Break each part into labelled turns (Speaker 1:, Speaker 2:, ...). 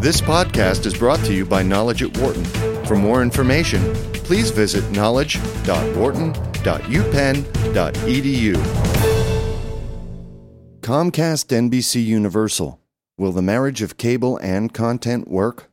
Speaker 1: This podcast is brought to you by Knowledge at Wharton. For more information, please visit knowledge.wharton.upenn.edu. Comcast NBC Universal. Will the marriage of cable and content work?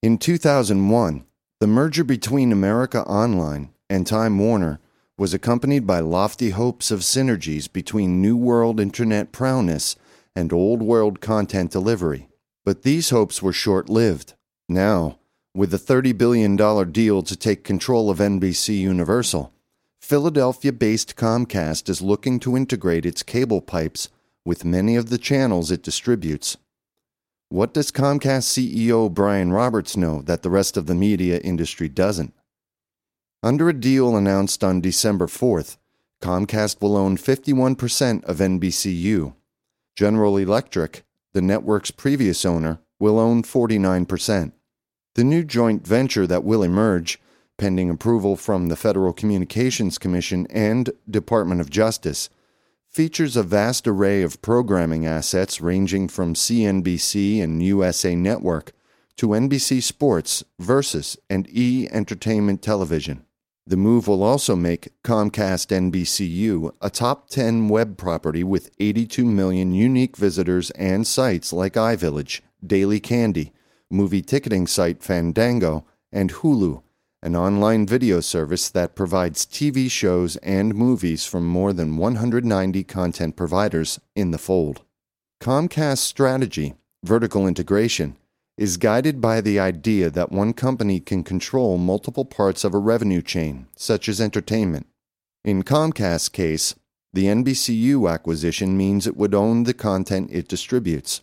Speaker 1: In 2001, the merger between America Online and Time Warner was accompanied by lofty hopes of synergies between New World Internet prowess and Old World content delivery. But these hopes were short lived. Now, with the $30 billion deal to take control of NBC Universal, Philadelphia based Comcast is looking to integrate its cable pipes with many of the channels it distributes. What does Comcast CEO Brian Roberts know that the rest of the media industry doesn't? Under a deal announced on December 4th, Comcast will own 51% of NBCU. General Electric, the network's previous owner, will own 49%. The new joint venture that will emerge, pending approval from the Federal Communications Commission and Department of Justice, features a vast array of programming assets ranging from CNBC and USA Network to NBC Sports, Versus, and E Entertainment Television. The move will also make Comcast NBCU a top 10 web property with 82 million unique visitors and sites like iVillage, Daily Candy, movie ticketing site Fandango, and Hulu, an online video service that provides TV shows and movies from more than 190 content providers in the fold. Comcast's strategy, vertical integration, is guided by the idea that one company can control multiple parts of a revenue chain, such as entertainment. In Comcast's case, the NBCU acquisition means it would own the content it distributes.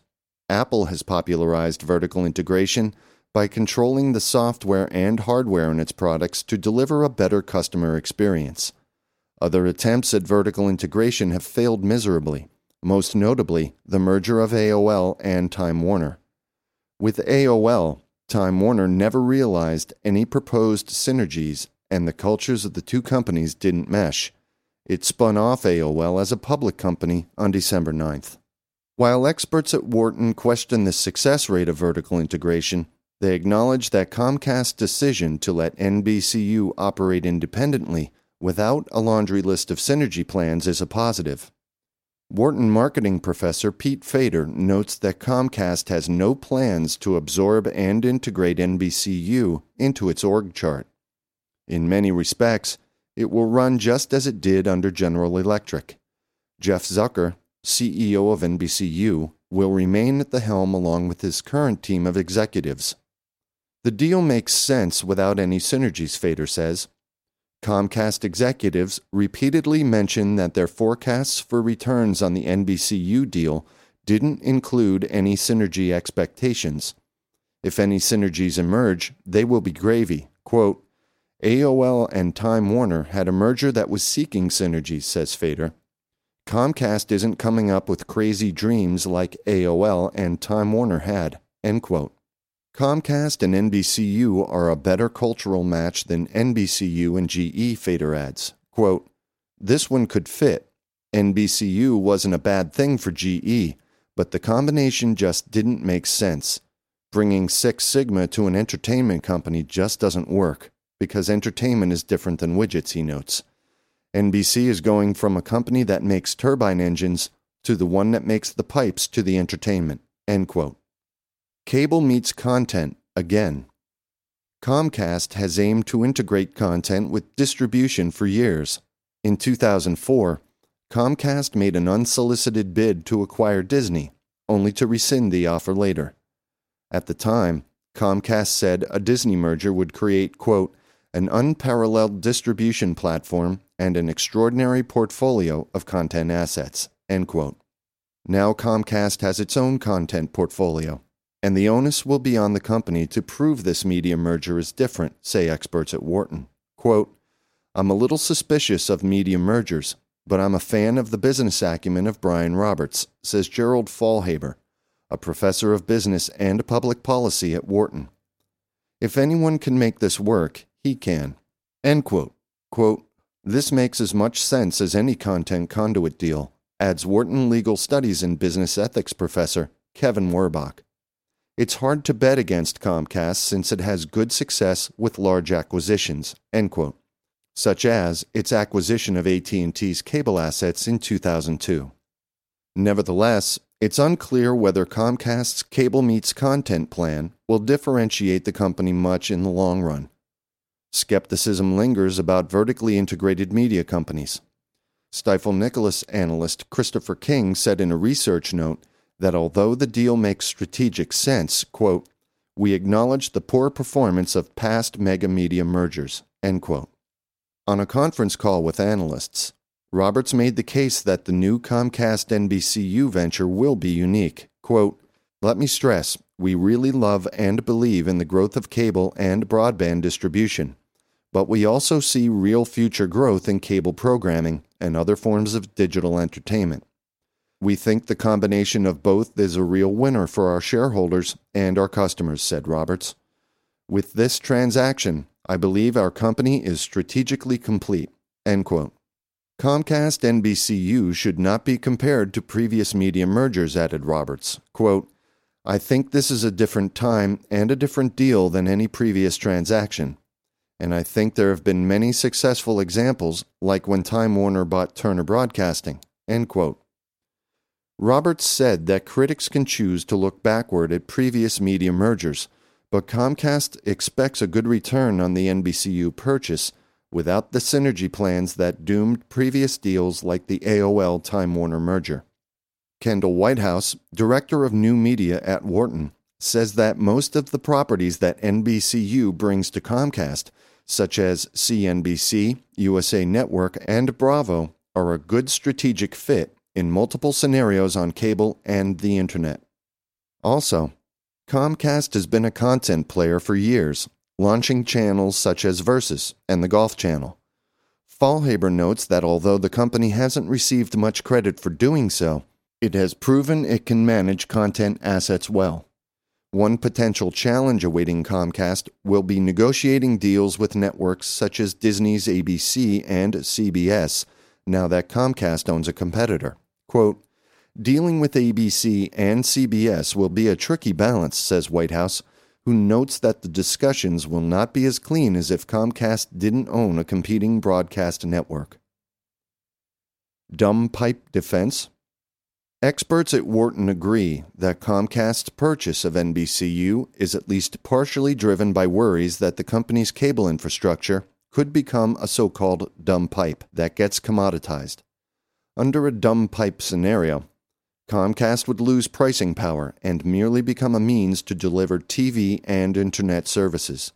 Speaker 1: Apple has popularized vertical integration by controlling the software and hardware in its products to deliver a better customer experience. Other attempts at vertical integration have failed miserably, most notably the merger of AOL and Time Warner. With AOL, Time Warner never realized any proposed synergies, and the cultures of the two companies didn't mesh. It spun off AOL as a public company on December 9th. While experts at Wharton question the success rate of vertical integration, they acknowledge that Comcast's decision to let NBCU operate independently without a laundry list of synergy plans is a positive. Wharton marketing professor Pete Fader notes that Comcast has no plans to absorb and integrate NBCU into its org chart. In many respects, it will run just as it did under General Electric. Jeff Zucker, CEO of NBCU, will remain at the helm along with his current team of executives. The deal makes sense without any synergies, Fader says. Comcast executives repeatedly mention that their forecasts for returns on the NBCU deal didn't include any synergy expectations. If any synergies emerge, they will be gravy. Quote, AOL and Time Warner had a merger that was seeking synergies, says Fader. Comcast isn't coming up with crazy dreams like AOL and Time Warner had. End quote. Comcast and NBCU are a better cultural match than NBCU and GE, Fader adds. Quote, This one could fit. NBCU wasn't a bad thing for GE, but the combination just didn't make sense. Bringing Six Sigma to an entertainment company just doesn't work, because entertainment is different than widgets, he notes. NBC is going from a company that makes turbine engines to the one that makes the pipes to the entertainment. End quote. Cable meets content again. Comcast has aimed to integrate content with distribution for years. In 2004, Comcast made an unsolicited bid to acquire Disney, only to rescind the offer later. At the time, Comcast said a Disney merger would create, quote, an unparalleled distribution platform and an extraordinary portfolio of content assets, end quote. Now Comcast has its own content portfolio and the onus will be on the company to prove this media merger is different, say experts at Wharton. Quote, I'm a little suspicious of media mergers, but I'm a fan of the business acumen of Brian Roberts, says Gerald Faulhaber, a professor of business and public policy at Wharton. If anyone can make this work, he can. End quote. Quote, this makes as much sense as any content conduit deal, adds Wharton Legal Studies and Business Ethics professor Kevin Werbach. It's hard to bet against Comcast since it has good success with large acquisitions, end quote, such as its acquisition of AT&T's cable assets in 2002. Nevertheless, it's unclear whether Comcast's cable meets content plan will differentiate the company much in the long run. Skepticism lingers about vertically integrated media companies. Stifel Nicolaus analyst Christopher King said in a research note that although the deal makes strategic sense, quote, we acknowledge the poor performance of past mega media mergers, end quote. On a conference call with analysts, Roberts made the case that the new Comcast NBCU venture will be unique. Quote, Let me stress, we really love and believe in the growth of cable and broadband distribution, but we also see real future growth in cable programming and other forms of digital entertainment. We think the combination of both is a real winner for our shareholders and our customers, said Roberts. With this transaction, I believe our company is strategically complete. End quote. Comcast NBCU should not be compared to previous media mergers, added Roberts. Quote, I think this is a different time and a different deal than any previous transaction. And I think there have been many successful examples, like when Time Warner bought Turner Broadcasting. End quote. Roberts said that critics can choose to look backward at previous media mergers, but Comcast expects a good return on the NBCU purchase without the synergy plans that doomed previous deals like the AOL Time Warner merger. Kendall Whitehouse, director of new media at Wharton, says that most of the properties that NBCU brings to Comcast, such as CNBC, USA Network, and Bravo, are a good strategic fit in multiple scenarios on cable and the internet. Also, Comcast has been a content player for years, launching channels such as Versus and the Golf Channel. Faulhaber notes that although the company hasn't received much credit for doing so, it has proven it can manage content assets well. One potential challenge awaiting Comcast will be negotiating deals with networks such as Disney's ABC and CBS, now that Comcast owns a competitor. Quote, Dealing with ABC and CBS will be a tricky balance, says Whitehouse, who notes that the discussions will not be as clean as if Comcast didn't own a competing broadcast network. Dumb pipe defense? Experts at Wharton agree that Comcast's purchase of NBCU is at least partially driven by worries that the company's cable infrastructure could become a so called dumb pipe that gets commoditized. Under a dumb pipe scenario, Comcast would lose pricing power and merely become a means to deliver TV and internet services.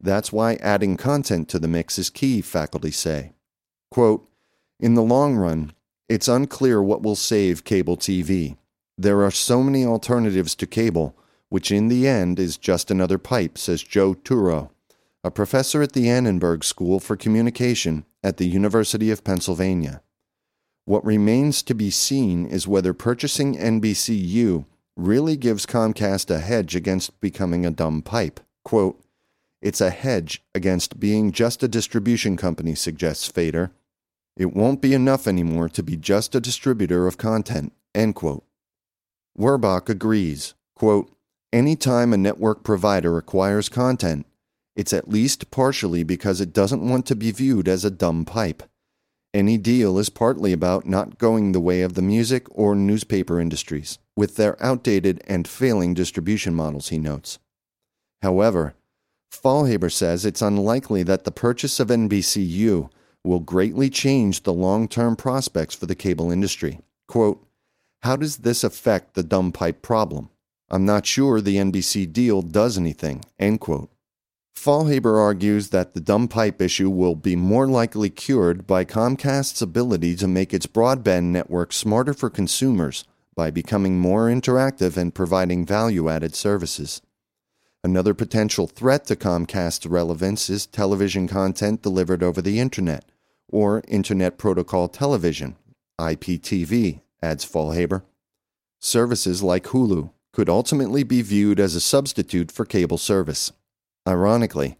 Speaker 1: That's why adding content to the mix is key, faculty say. Quote, In the long run, it's unclear what will save cable TV. There are so many alternatives to cable, which in the end is just another pipe, says Joe Turow, a professor at the Annenberg School for Communication at the University of Pennsylvania. What remains to be seen is whether purchasing NBCU really gives Comcast a hedge against becoming a dumb pipe. Quote, It's a hedge against being just a distribution company, suggests Fader. It won't be enough anymore to be just a distributor of content. End quote. Werbach agrees. Quote, Anytime a network provider acquires content, it's at least partially because it doesn't want to be viewed as a dumb pipe. Any deal is partly about not going the way of the music or newspaper industries, with their outdated and failing distribution models, he notes. However, Faulhaber says it's unlikely that the purchase of NBCU will greatly change the long term prospects for the cable industry. Quote, How does this affect the dumb pipe problem? I'm not sure the NBC deal does anything. End quote. Faulhaber argues that the dumb pipe issue will be more likely cured by Comcast's ability to make its broadband network smarter for consumers by becoming more interactive and providing value added services. Another potential threat to Comcast's relevance is television content delivered over the Internet, or Internet Protocol Television, IPTV, adds Faulhaber. Services like Hulu could ultimately be viewed as a substitute for cable service. Ironically,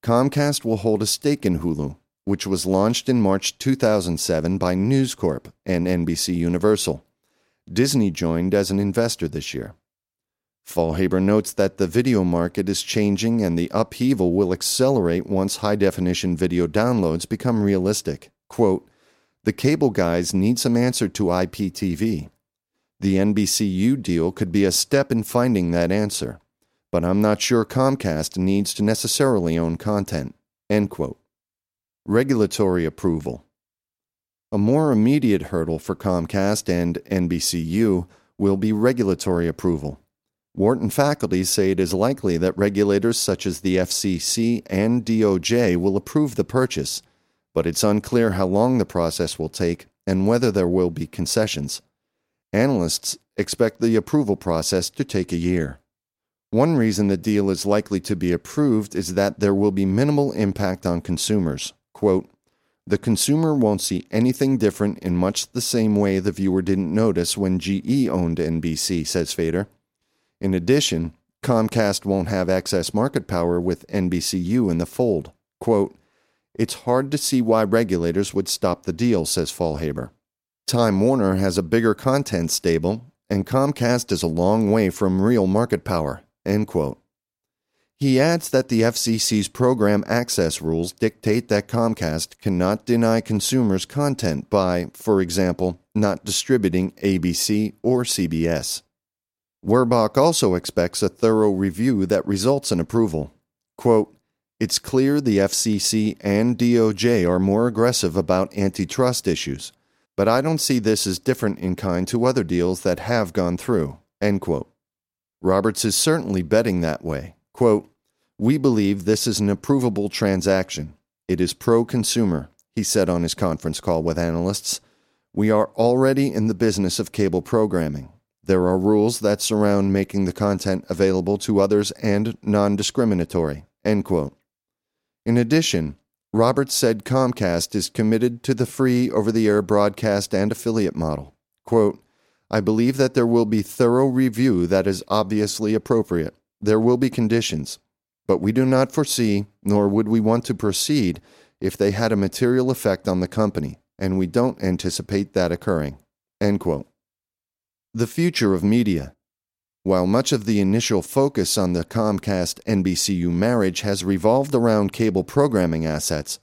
Speaker 1: Comcast will hold a stake in Hulu, which was launched in March 2007 by News Corp and NBC Universal. Disney joined as an investor this year. Faulhaber notes that the video market is changing and the upheaval will accelerate once high definition video downloads become realistic. Quote, the cable guys need some answer to IPTV. The NBCU deal could be a step in finding that answer, but I'm not sure Comcast needs to necessarily own content. End quote. Regulatory approval. A more immediate hurdle for Comcast and NBCU will be regulatory approval. Wharton faculty say it is likely that regulators such as the FCC and DOJ will approve the purchase, but it's unclear how long the process will take and whether there will be concessions. Analysts expect the approval process to take a year. One reason the deal is likely to be approved is that there will be minimal impact on consumers. Quote, the consumer won't see anything different in much the same way the viewer didn't notice when GE owned NBC, says Fader. In addition, Comcast won't have excess market power with NBCU in the fold. Quote, it's hard to see why regulators would stop the deal, says Faulhaber. Time Warner has a bigger content stable, and Comcast is a long way from real market power. End quote. He adds that the FCC's program access rules dictate that Comcast cannot deny consumers content by, for example, not distributing ABC or CBS. Werbach also expects a thorough review that results in approval. Quote, it's clear the FCC and DOJ are more aggressive about antitrust issues, but I don't see this as different in kind to other deals that have gone through. End quote. Roberts is certainly betting that way. Quote, We believe this is an approvable transaction. It is pro consumer, he said on his conference call with analysts. We are already in the business of cable programming. There are rules that surround making the content available to others and non discriminatory. In addition, Roberts said Comcast is committed to the free over the air broadcast and affiliate model. Quote, I believe that there will be thorough review that is obviously appropriate. There will be conditions, but we do not foresee, nor would we want to proceed, if they had a material effect on the company, and we don't anticipate that occurring. The future of media. While much of the initial focus on the Comcast NBCU marriage has revolved around cable programming assets,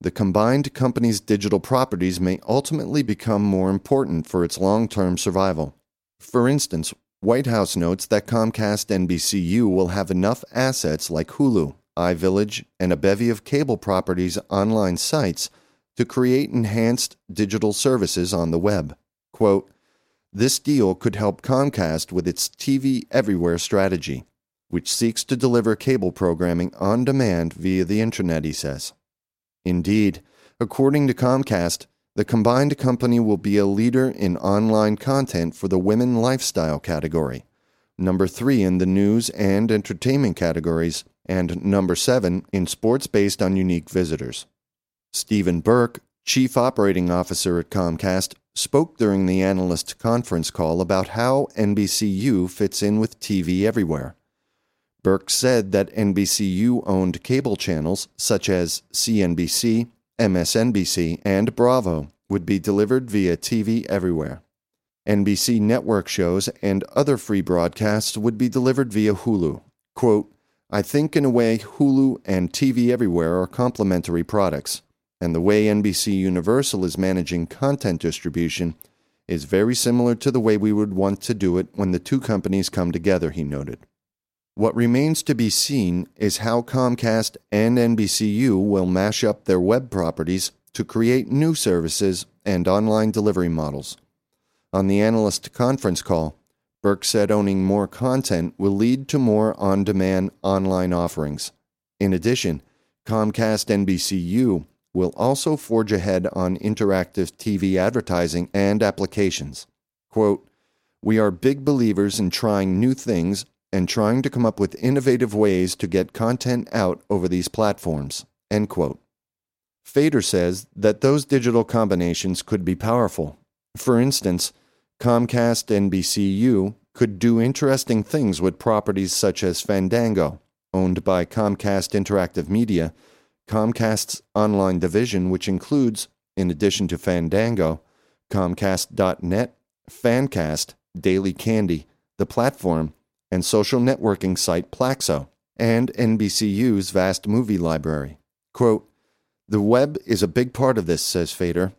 Speaker 1: the combined company's digital properties may ultimately become more important for its long term survival. For instance, Whitehouse notes that Comcast NBCU will have enough assets like Hulu, iVillage, and a bevy of cable properties' online sites to create enhanced digital services on the web. Quote, this deal could help Comcast with its TV Everywhere strategy, which seeks to deliver cable programming on demand via the Internet, he says. Indeed, according to Comcast, the combined company will be a leader in online content for the women lifestyle category, number three in the news and entertainment categories, and number seven in sports based on unique visitors. Stephen Burke, Chief Operating Officer at Comcast, spoke during the analyst conference call about how NBCU fits in with TV everywhere. Burke said that NBCU owned cable channels such as CNBC, MSNBC, and Bravo would be delivered via TV everywhere. NBC network shows and other free broadcasts would be delivered via Hulu. Quote, I think in a way Hulu and TV Everywhere are complementary products and the way NBC Universal is managing content distribution is very similar to the way we would want to do it when the two companies come together, he noted. What remains to be seen is how Comcast and NBCU will mash up their web properties to create new services and online delivery models. On the analyst conference call, Burke said owning more content will lead to more on demand online offerings. In addition, Comcast NBCU will also forge ahead on interactive TV advertising and applications. Quote, We are big believers in trying new things and trying to come up with innovative ways to get content out over these platforms. End quote. Fader says that those digital combinations could be powerful. For instance, Comcast NBCU could do interesting things with properties such as Fandango, owned by Comcast Interactive Media, Comcast's online division, which includes, in addition to Fandango, Comcast.net, Fancast, Daily Candy, The Platform, and social networking site Plaxo, and NBCU's vast movie library. Quote, The web is a big part of this, says Fader.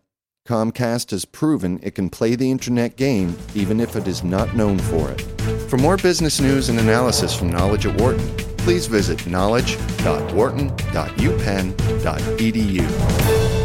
Speaker 1: Comcast has proven it can play the internet game even if it is not known for it. For more business news and analysis from Knowledge at Wharton, please visit knowledge.wharton.upenn.edu.